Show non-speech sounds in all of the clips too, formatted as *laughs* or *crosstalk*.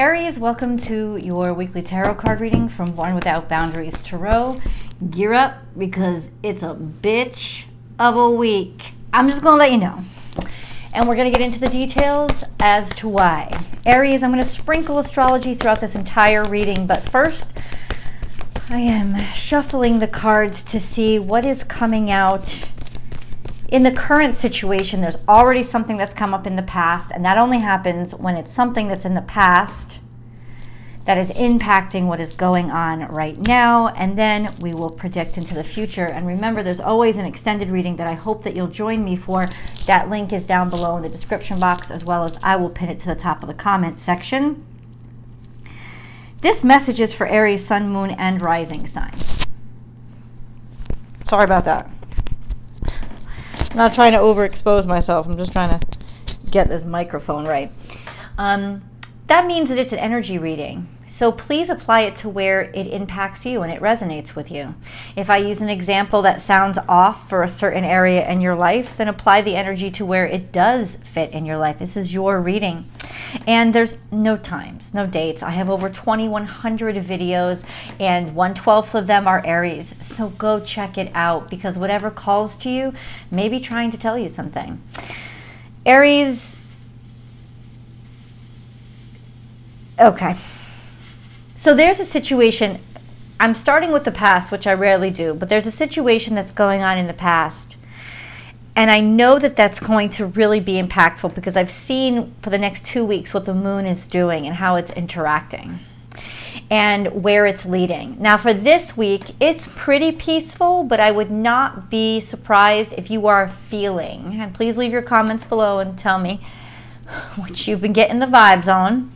Aries, welcome to your weekly tarot card reading from Born Without Boundaries Tarot. Gear up because it's a bitch of a week. I'm just going to let you know. And we're going to get into the details as to why. Aries, I'm going to sprinkle astrology throughout this entire reading, but first, I am shuffling the cards to see what is coming out in the current situation, there's already something that's come up in the past, and that only happens when it's something that's in the past that is impacting what is going on right now, and then we will predict into the future. And remember, there's always an extended reading that I hope that you'll join me for. That link is down below in the description box, as well as I will pin it to the top of the comment section. This message is for Aries, Sun, Moon, and Rising sign. Sorry about that. I'm not trying to overexpose myself. I'm just trying to get this microphone right. Um, that means that it's an energy reading. So please apply it to where it impacts you and it resonates with you. If I use an example that sounds off for a certain area in your life, then apply the energy to where it does fit in your life. This is your reading. And there's no times, no dates. I have over 2,100 videos, and 112th of them are Aries. So go check it out because whatever calls to you may be trying to tell you something. Aries. Okay. So there's a situation. I'm starting with the past, which I rarely do, but there's a situation that's going on in the past. And I know that that's going to really be impactful because I've seen for the next two weeks what the moon is doing and how it's interacting and where it's leading. Now, for this week, it's pretty peaceful, but I would not be surprised if you are feeling. And please leave your comments below and tell me *laughs* what you've been getting the vibes on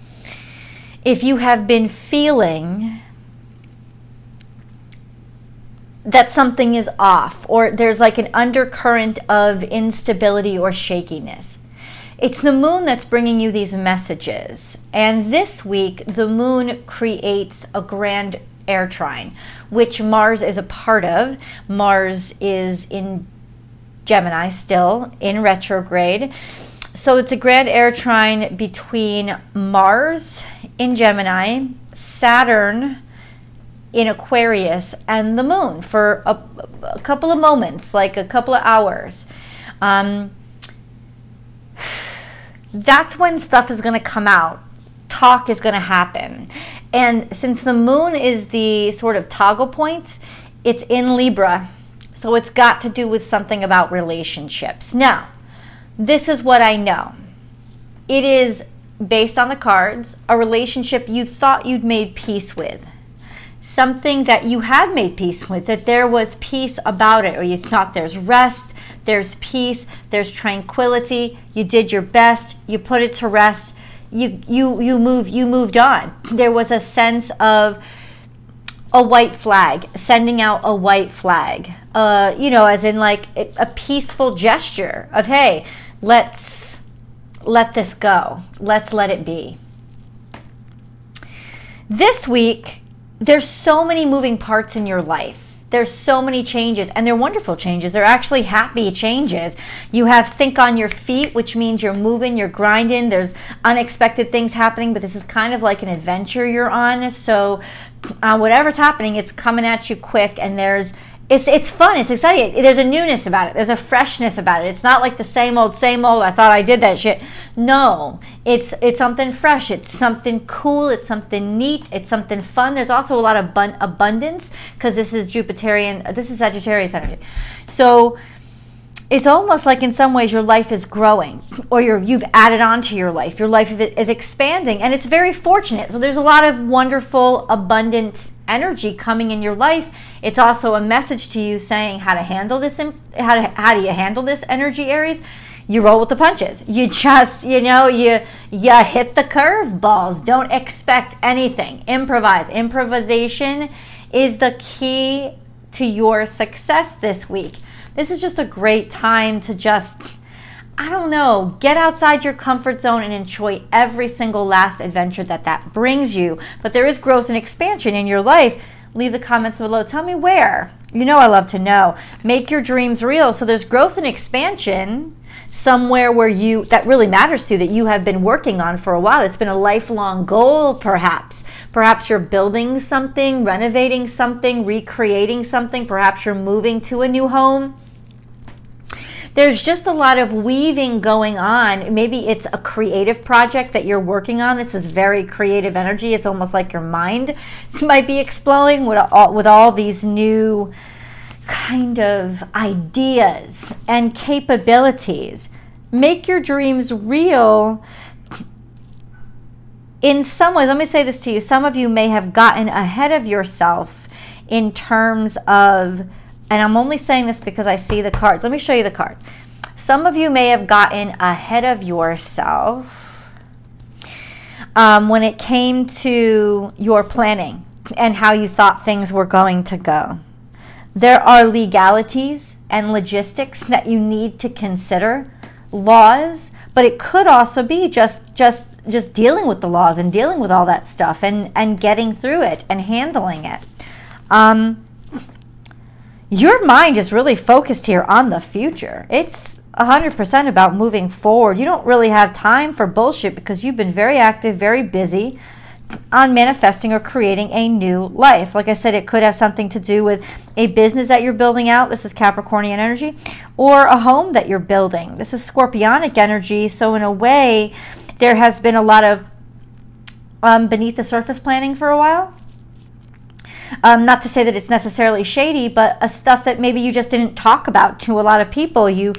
if you have been feeling that something is off or there's like an undercurrent of instability or shakiness. It's the moon that's bringing you these messages. And this week, the moon creates a grand air trine, which Mars is a part of. Mars is in Gemini still, in retrograde. So it's a grand air trine between Mars in Gemini, Saturn in Aquarius, and the moon for a, a couple of moments, like a couple of hours. Um, that's when stuff is going to come out. Talk is going to happen. And since the moon is the sort of toggle point, it's in Libra. So it's got to do with something about relationships. Now, this is what I know it is based on the cards, a relationship you thought you'd made peace with. Something that you had made peace with, that there was peace about it, or you thought there's rest, there's peace, there's tranquility, you did your best, you put it to rest, you you you moved you moved on. There was a sense of a white flag, sending out a white flag. Uh, you know, as in like a peaceful gesture of hey, let's let this go. Let's let it be. This week, there's so many moving parts in your life. There's so many changes, and they're wonderful changes. They're actually happy changes. You have think on your feet, which means you're moving, you're grinding. There's unexpected things happening, but this is kind of like an adventure you're on. So, uh, whatever's happening, it's coming at you quick, and there's it's it's fun. It's exciting. There's a newness about it. There's a freshness about it. It's not like the same old, same old. I thought I did that shit. No, it's it's something fresh. It's something cool. It's something neat. It's something fun. There's also a lot of bun- abundance because this is Jupiterian. This is Sagittarius energy. So it's almost like in some ways your life is growing or you you've added on to your life. Your life is expanding and it's very fortunate. So there's a lot of wonderful, abundant energy coming in your life it's also a message to you saying how to handle this how to, how do you handle this energy aries? You roll with the punches. You *laughs* just you know you you hit the curve balls. Don't expect anything. Improvise. Improvisation is the key to your success this week. This is just a great time to just I don't know, get outside your comfort zone and enjoy every single last adventure that that brings you. But there is growth and expansion in your life. Leave the comments below. Tell me where. You know I love to know. Make your dreams real. So there's growth and expansion. somewhere where you that really matters to you that you have been working on for a while it's been a lifelong goal perhaps perhaps you're building something renovating something recreating something perhaps you're moving to a new home there's just a lot of weaving going on. Maybe it's a creative project that you're working on. This is very creative energy. It's almost like your mind *laughs* might be exploding with all, with all these new kind of ideas and capabilities. Make your dreams real. In some ways, let me say this to you some of you may have gotten ahead of yourself in terms of and I'm only saying this because I see the cards. Let me show you the cards. Some of you may have gotten ahead of yourself um, when it came to your planning and how you thought things were going to go. There are legalities and logistics that you need to consider, laws, but it could also be just just just dealing with the laws and dealing with all that stuff and and getting through it and handling it. Um, your mind is really focused here on the future. It's 100% about moving forward. You don't really have time for bullshit because you've been very active, very busy on manifesting or creating a new life. Like I said, it could have something to do with a business that you're building out. This is Capricornian energy, or a home that you're building. This is Scorpionic energy. So, in a way, there has been a lot of um, beneath the surface planning for a while. Um, not to say that it's necessarily shady, but a stuff that maybe you just didn't talk about to a lot of people. You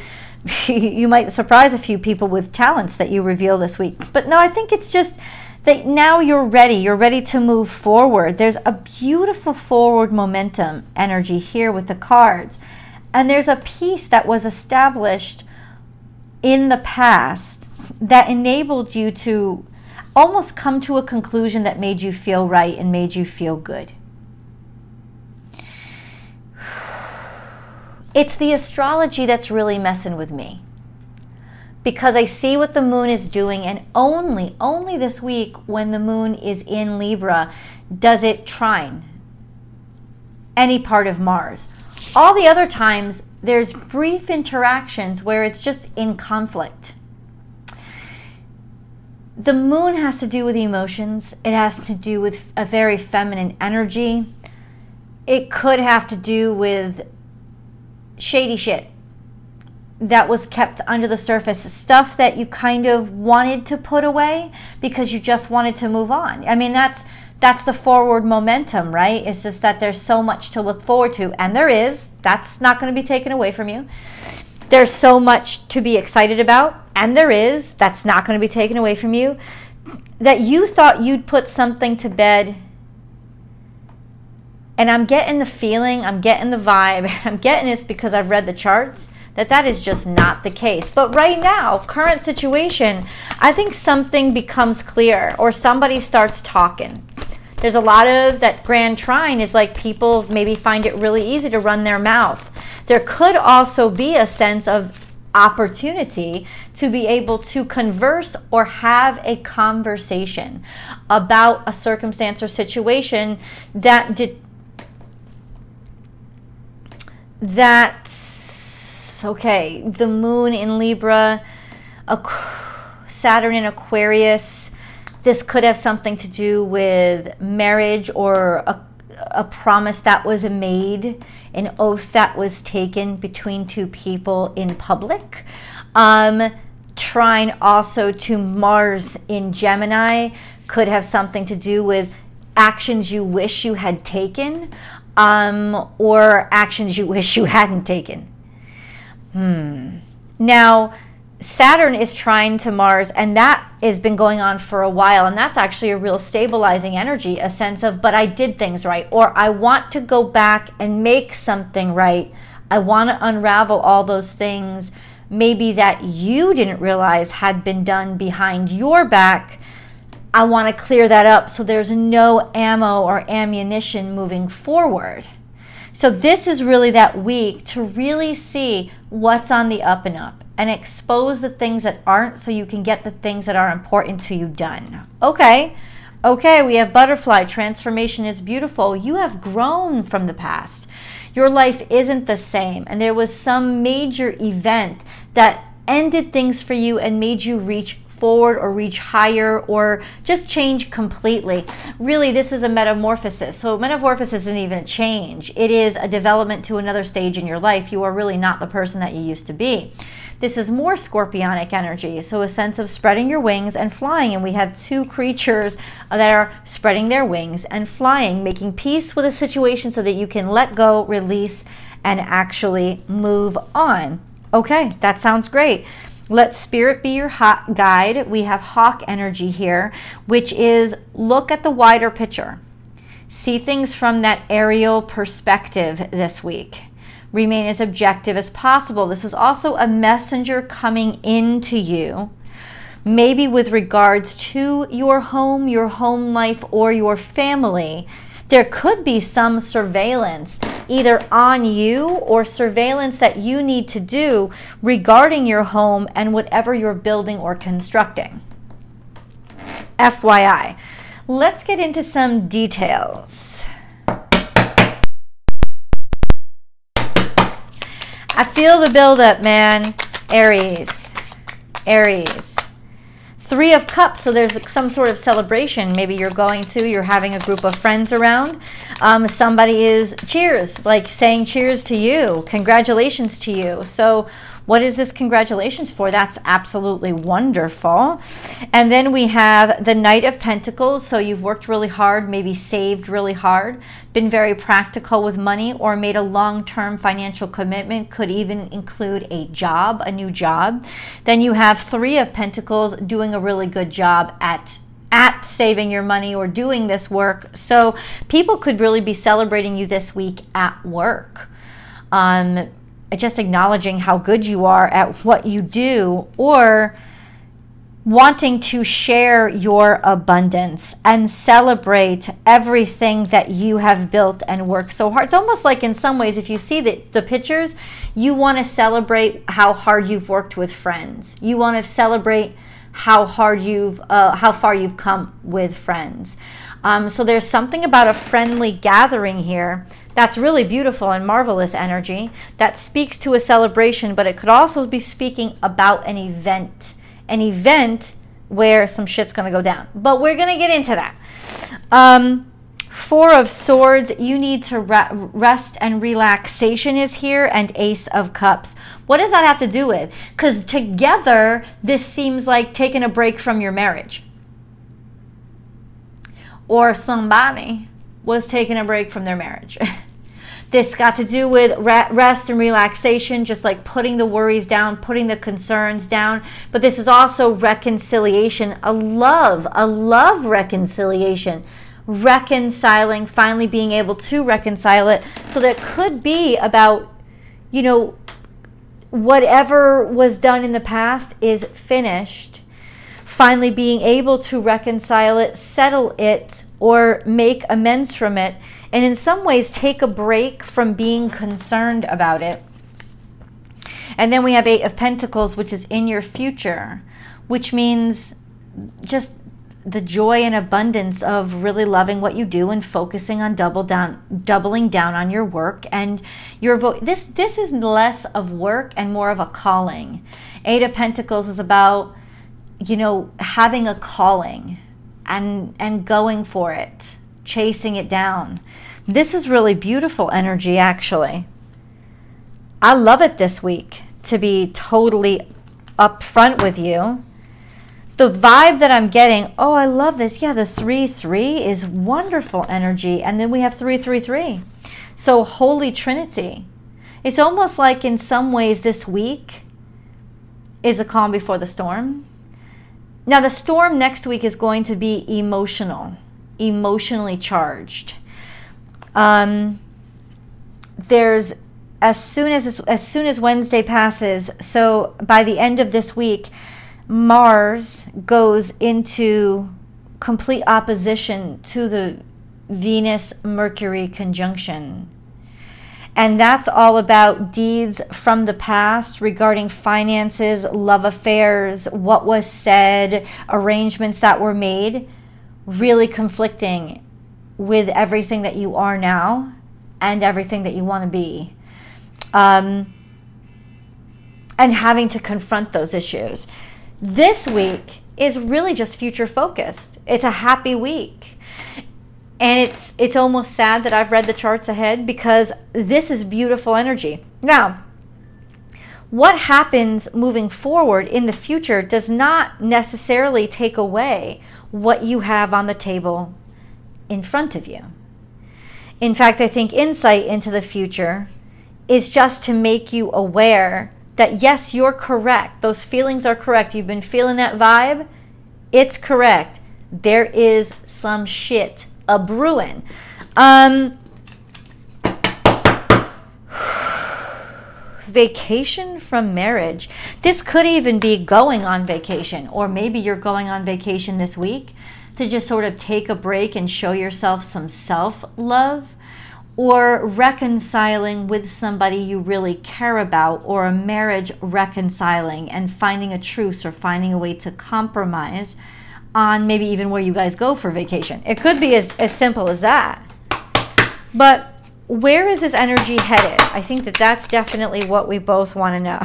*laughs* you might surprise a few people with talents that you reveal this week. But no, I think it's just that now you're ready. You're ready to move forward. There's a beautiful forward momentum energy here with the cards. And there's a peace that was established in the past that enabled you to almost come to a conclusion that made you feel right and made you feel good. It's the astrology that's really messing with me. Because I see what the moon is doing, and only, only this week when the moon is in Libra does it trine any part of Mars. All the other times, there's brief interactions where it's just in conflict. The moon has to do with emotions, it has to do with a very feminine energy. It could have to do with shady shit that was kept under the surface, stuff that you kind of wanted to put away because you just wanted to move on. I mean, that's that's the forward momentum, right? It's just that there's so much to look forward to, and there is. That's not going to be taken away from you. There's so much to be excited about, and there is. That's not going to be taken away from you. That you thought you'd put something to bed and I'm getting the feeling, I'm getting the vibe, *laughs* I'm getting this because I've read the charts that that is just not the case. But right now, current situation, I think something becomes clear or somebody starts talking. There's a lot of that grand trine is like people maybe find it really easy to run their mouth. There could also be a sense of opportunity to be able to converse or have a conversation about a circumstance or situation that did that's okay. The moon in Libra, Saturn in Aquarius. This could have something to do with marriage or a, a promise that was made, an oath that was taken between two people in public. Um, trine also to Mars in Gemini could have something to do with actions you wish you had taken um, or actions you wish you hadn't taken. Hmm. Now, Saturn is trine to Mars, and that has been going on for a while. And that's actually a real stabilizing energy a sense of, but I did things right, or I want to go back and make something right. I want to unravel all those things maybe that you didn't realize had been done behind your back I want to clear that up so there's no ammo or ammunition moving forward. So, this is really that week to really see what's on the up and up and expose the things that aren't so you can get the things that are important to you done. Okay, okay, we have butterfly. Transformation is beautiful. You have grown from the past. Your life isn't the same, and there was some major event that ended things for you and made you reach forward or reach higher or just change completely. Really, this is a metamorphosis. So, metamorphosis isn't even a change, it is a development to another stage in your life. You are really not the person that you used to be. This is more scorpionic energy, so a sense of spreading your wings and flying. And we have two creatures that are spreading their wings and flying, making peace with a situation so that you can let go, release, and actually move on. Okay, that sounds great. Let spirit be your guide. We have hawk energy here, which is look at the wider picture. See things from that aerial perspective this week. Remain as objective as possible. This is also a messenger coming into you, maybe with regards to your home, your home life, or your family there could be some surveillance either on you or surveillance that you need to do regarding your home and whatever you're building or constructing. FYI. Let's get into some details. I feel the buildup, man. Aries. Aries. Three of Cups, so there's some sort of celebration. Maybe you're going to, you're having a group of friends around. Um, somebody is cheers, like saying cheers to you, congratulations to you. So what is this congratulations for? That's absolutely wonderful. And then we have the Knight of Pentacles. So you've worked really hard, maybe saved really hard, been very practical with money, or made a long term financial commitment, could even include a job, a new job. Then you have Three of Pentacles doing a really good job at at saving your money or doing this work. So people could really be celebrating you this week at work. Um, just acknowledging how good you are at what you do or wanting to share your abundance and celebrate everything that you have built and worked so hard. It's almost like in some ways, if you see the, the pictures, you want to celebrate how hard you've worked with friends. You want to celebrate how hard you've, uh, how far you've come with friends. Um, so there's something about a friendly gathering here that's really beautiful and marvelous energy that speaks to a celebration, but it could also be speaking about an event, an event where some shit's to go down. But we're to get into that. Um, Four of Swords, you need to re- rest and relaxation is here, and Ace of Cups. What does that have to do with? Because together, this seems like taking a break from your marriage or somebody was taking a break from their marriage. *laughs* this got to do with rest and relaxation, just like putting the worries down, putting the concerns down. But this is also reconciliation, a love, a love reconciliation, reconciling, finally being able to reconcile it. So that could be about, you know, whatever was done in the past is finished finally being able to reconcile it, settle it, or make amends from it, and in some ways take a break from being concerned about it. And then we have Eight of Pentacles, which is in your future, which means just the joy and abundance of really loving what you do and focusing on double down doubling down on your work and your vo- this this is less of work and more of a calling. Eight of Pentacles is about you know, having a calling and and going for it, chasing it down. This is really beautiful energy actually. I love it this week to be totally upfront with you. The vibe that I'm getting, oh, I love this. Yeah, the 3 3 is wonderful energy. And then we have 333. So, Holy Trinity. It's almost like in some ways this week is a calm before the storm now, the storm next week is going to be emotional, emotionally charged. Um, there's as soon as as soon as Wednesday passes, so by the end of this week, Mars goes into complete opposition to the Venus Mercury conjunction. And that's all about deeds from the past regarding finances, love affairs, what was said, arrangements that were made, really conflicting with everything that you are now and everything that you want to be. Um, and having to confront those issues. This week is really just future focused. It's a happy week. And it's it's almost sad that I've read the charts ahead because this is beautiful energy. Now, what happens moving forward in the future does not necessarily take away what you have on the table in front of you. In fact, I think insight into the future is just to make you aware that yes, you're correct. Those feelings are correct. You've been feeling that vibe. It's correct. There is some shit a brewing. Um, vacation from marriage. This could even be going on vacation, or maybe you're going on vacation this week to just sort of take a break and show yourself some self love or reconciling with somebody you really care about, or a marriage reconciling and finding a truce or finding a way to compromise on maybe even where you guys go for vacation. It could be as, as simple as that. But where is this energy headed? I think that that's definitely what we both want to know.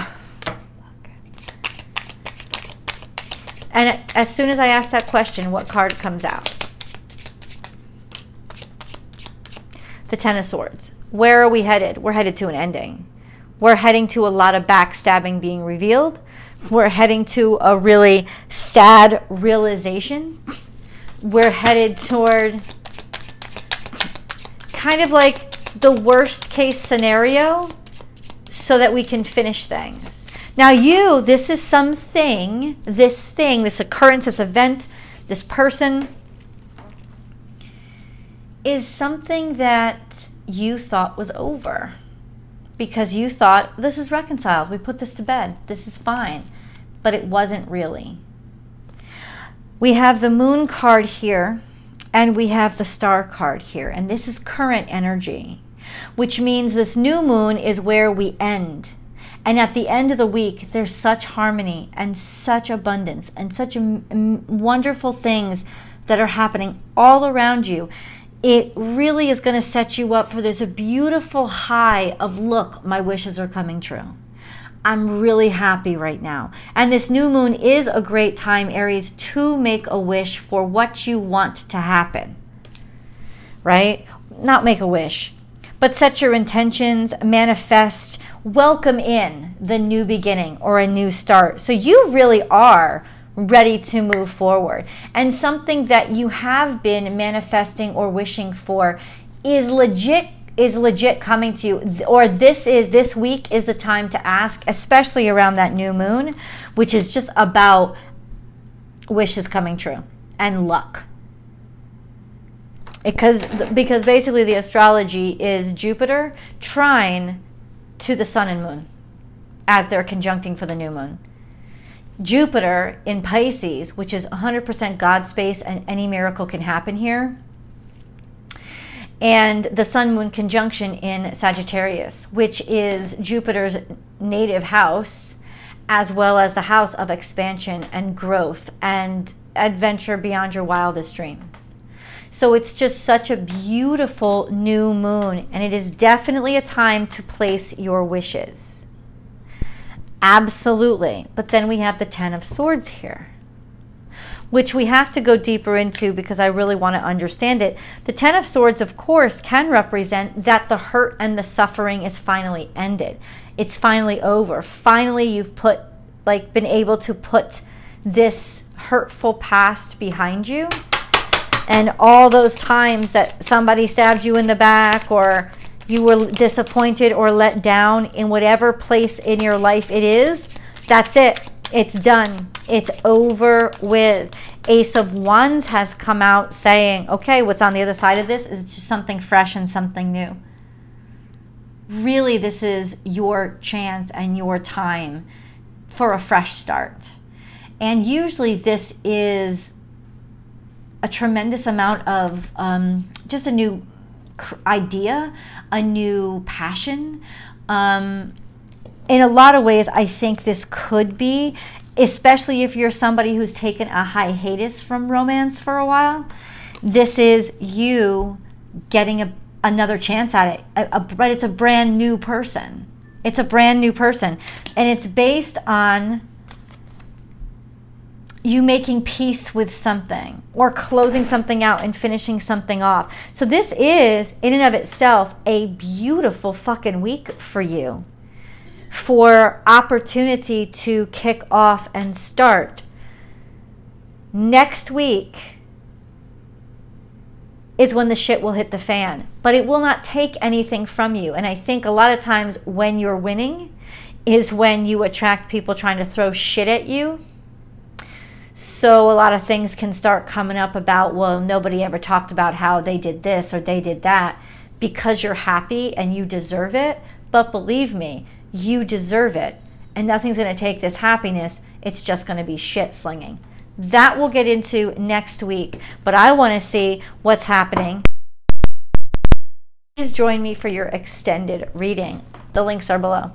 And as soon as I ask that question, what card comes out? the Ten of Swords. Where are we headed? We're headed to an ending. We're heading to a lot of backstabbing being revealed. We're heading to a really sad realization. We're headed toward kind of like the worst case scenario so that we can finish things. Now, you, this is something, this thing, this occurrence, this event, this person, is something that you thought was over because you thought this is reconciled. We put this to bed. This is fine. But it wasn't really. We have the moon card here and we have the star card here. And this is current energy, which means this new moon is where we end. And at the end of the week, there's such harmony and such abundance and such wonderful things that are happening all around you it really is going to set you up for this beautiful high of look, my wishes are coming true. I'm really happy right now. And this new moon is a great time, Aries, to make a wish for what you want to happen. Right? Not make a wish, but set your intentions, manifest, welcome in the new beginning or a new start. So you really are ready to move forward. And something that you have been manifesting or wishing for is legit is legit coming to you. Or this is this week is the time to ask especially around that new moon which is just about wishes coming true and luck. Because because basically the astrology is Jupiter trine to the sun and moon as they're conjuncting for the new moon Jupiter in Pisces, which is 100% God space and any miracle can happen here. And the Sun Moon conjunction in Sagittarius, which is Jupiter's native house, as well as the house of expansion and growth and adventure beyond your wildest dreams. So it's just such a beautiful new moon, and it is definitely a time to place your wishes. Absolutely. But then we have the Ten of Swords here, which we have to go deeper into because I really want to understand it. The Ten of Swords, of course, can represent that the hurt and the suffering is finally ended. It's finally over. Finally, you've put, like, been able to put this hurtful past behind you. And all those times that somebody stabbed you in the back or you were disappointed or let down in whatever place in your life it is, that's it. It's done. It's over with. Ace of Wands has come out saying, okay, what's on the other side of this is just something fresh and something new. Really, this is your chance and your time for a fresh start. And usually, this is a tremendous amount of um, just a new idea, a new passion. Um, in a lot of ways, I think this could be, especially if you're somebody who's taken a hiatus from romance for a while. This is you getting a, another chance at it, a, a, but it's a brand new person. It's a brand new person. And it's based on you making peace with something or closing something out and finishing something off. So, this is, in and of itself, a beautiful fucking week for you for opportunity to kick off and start. Next week is when the shit will hit the fan, but it will not take anything from you. And I think a lot of times when you're winning is when you attract people trying to throw shit at you so a lot of things can start coming up about, well, nobody ever talked about how they did this or they did that because you're happy and you deserve it. But believe me, you deserve it. And nothing's going to take this happiness. It's just going to be shit slinging. That we'll get into next week. But I want to see what's happening. Just join me for your extended reading. The links are below.